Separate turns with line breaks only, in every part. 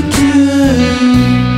do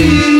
believe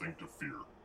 nothing to fear.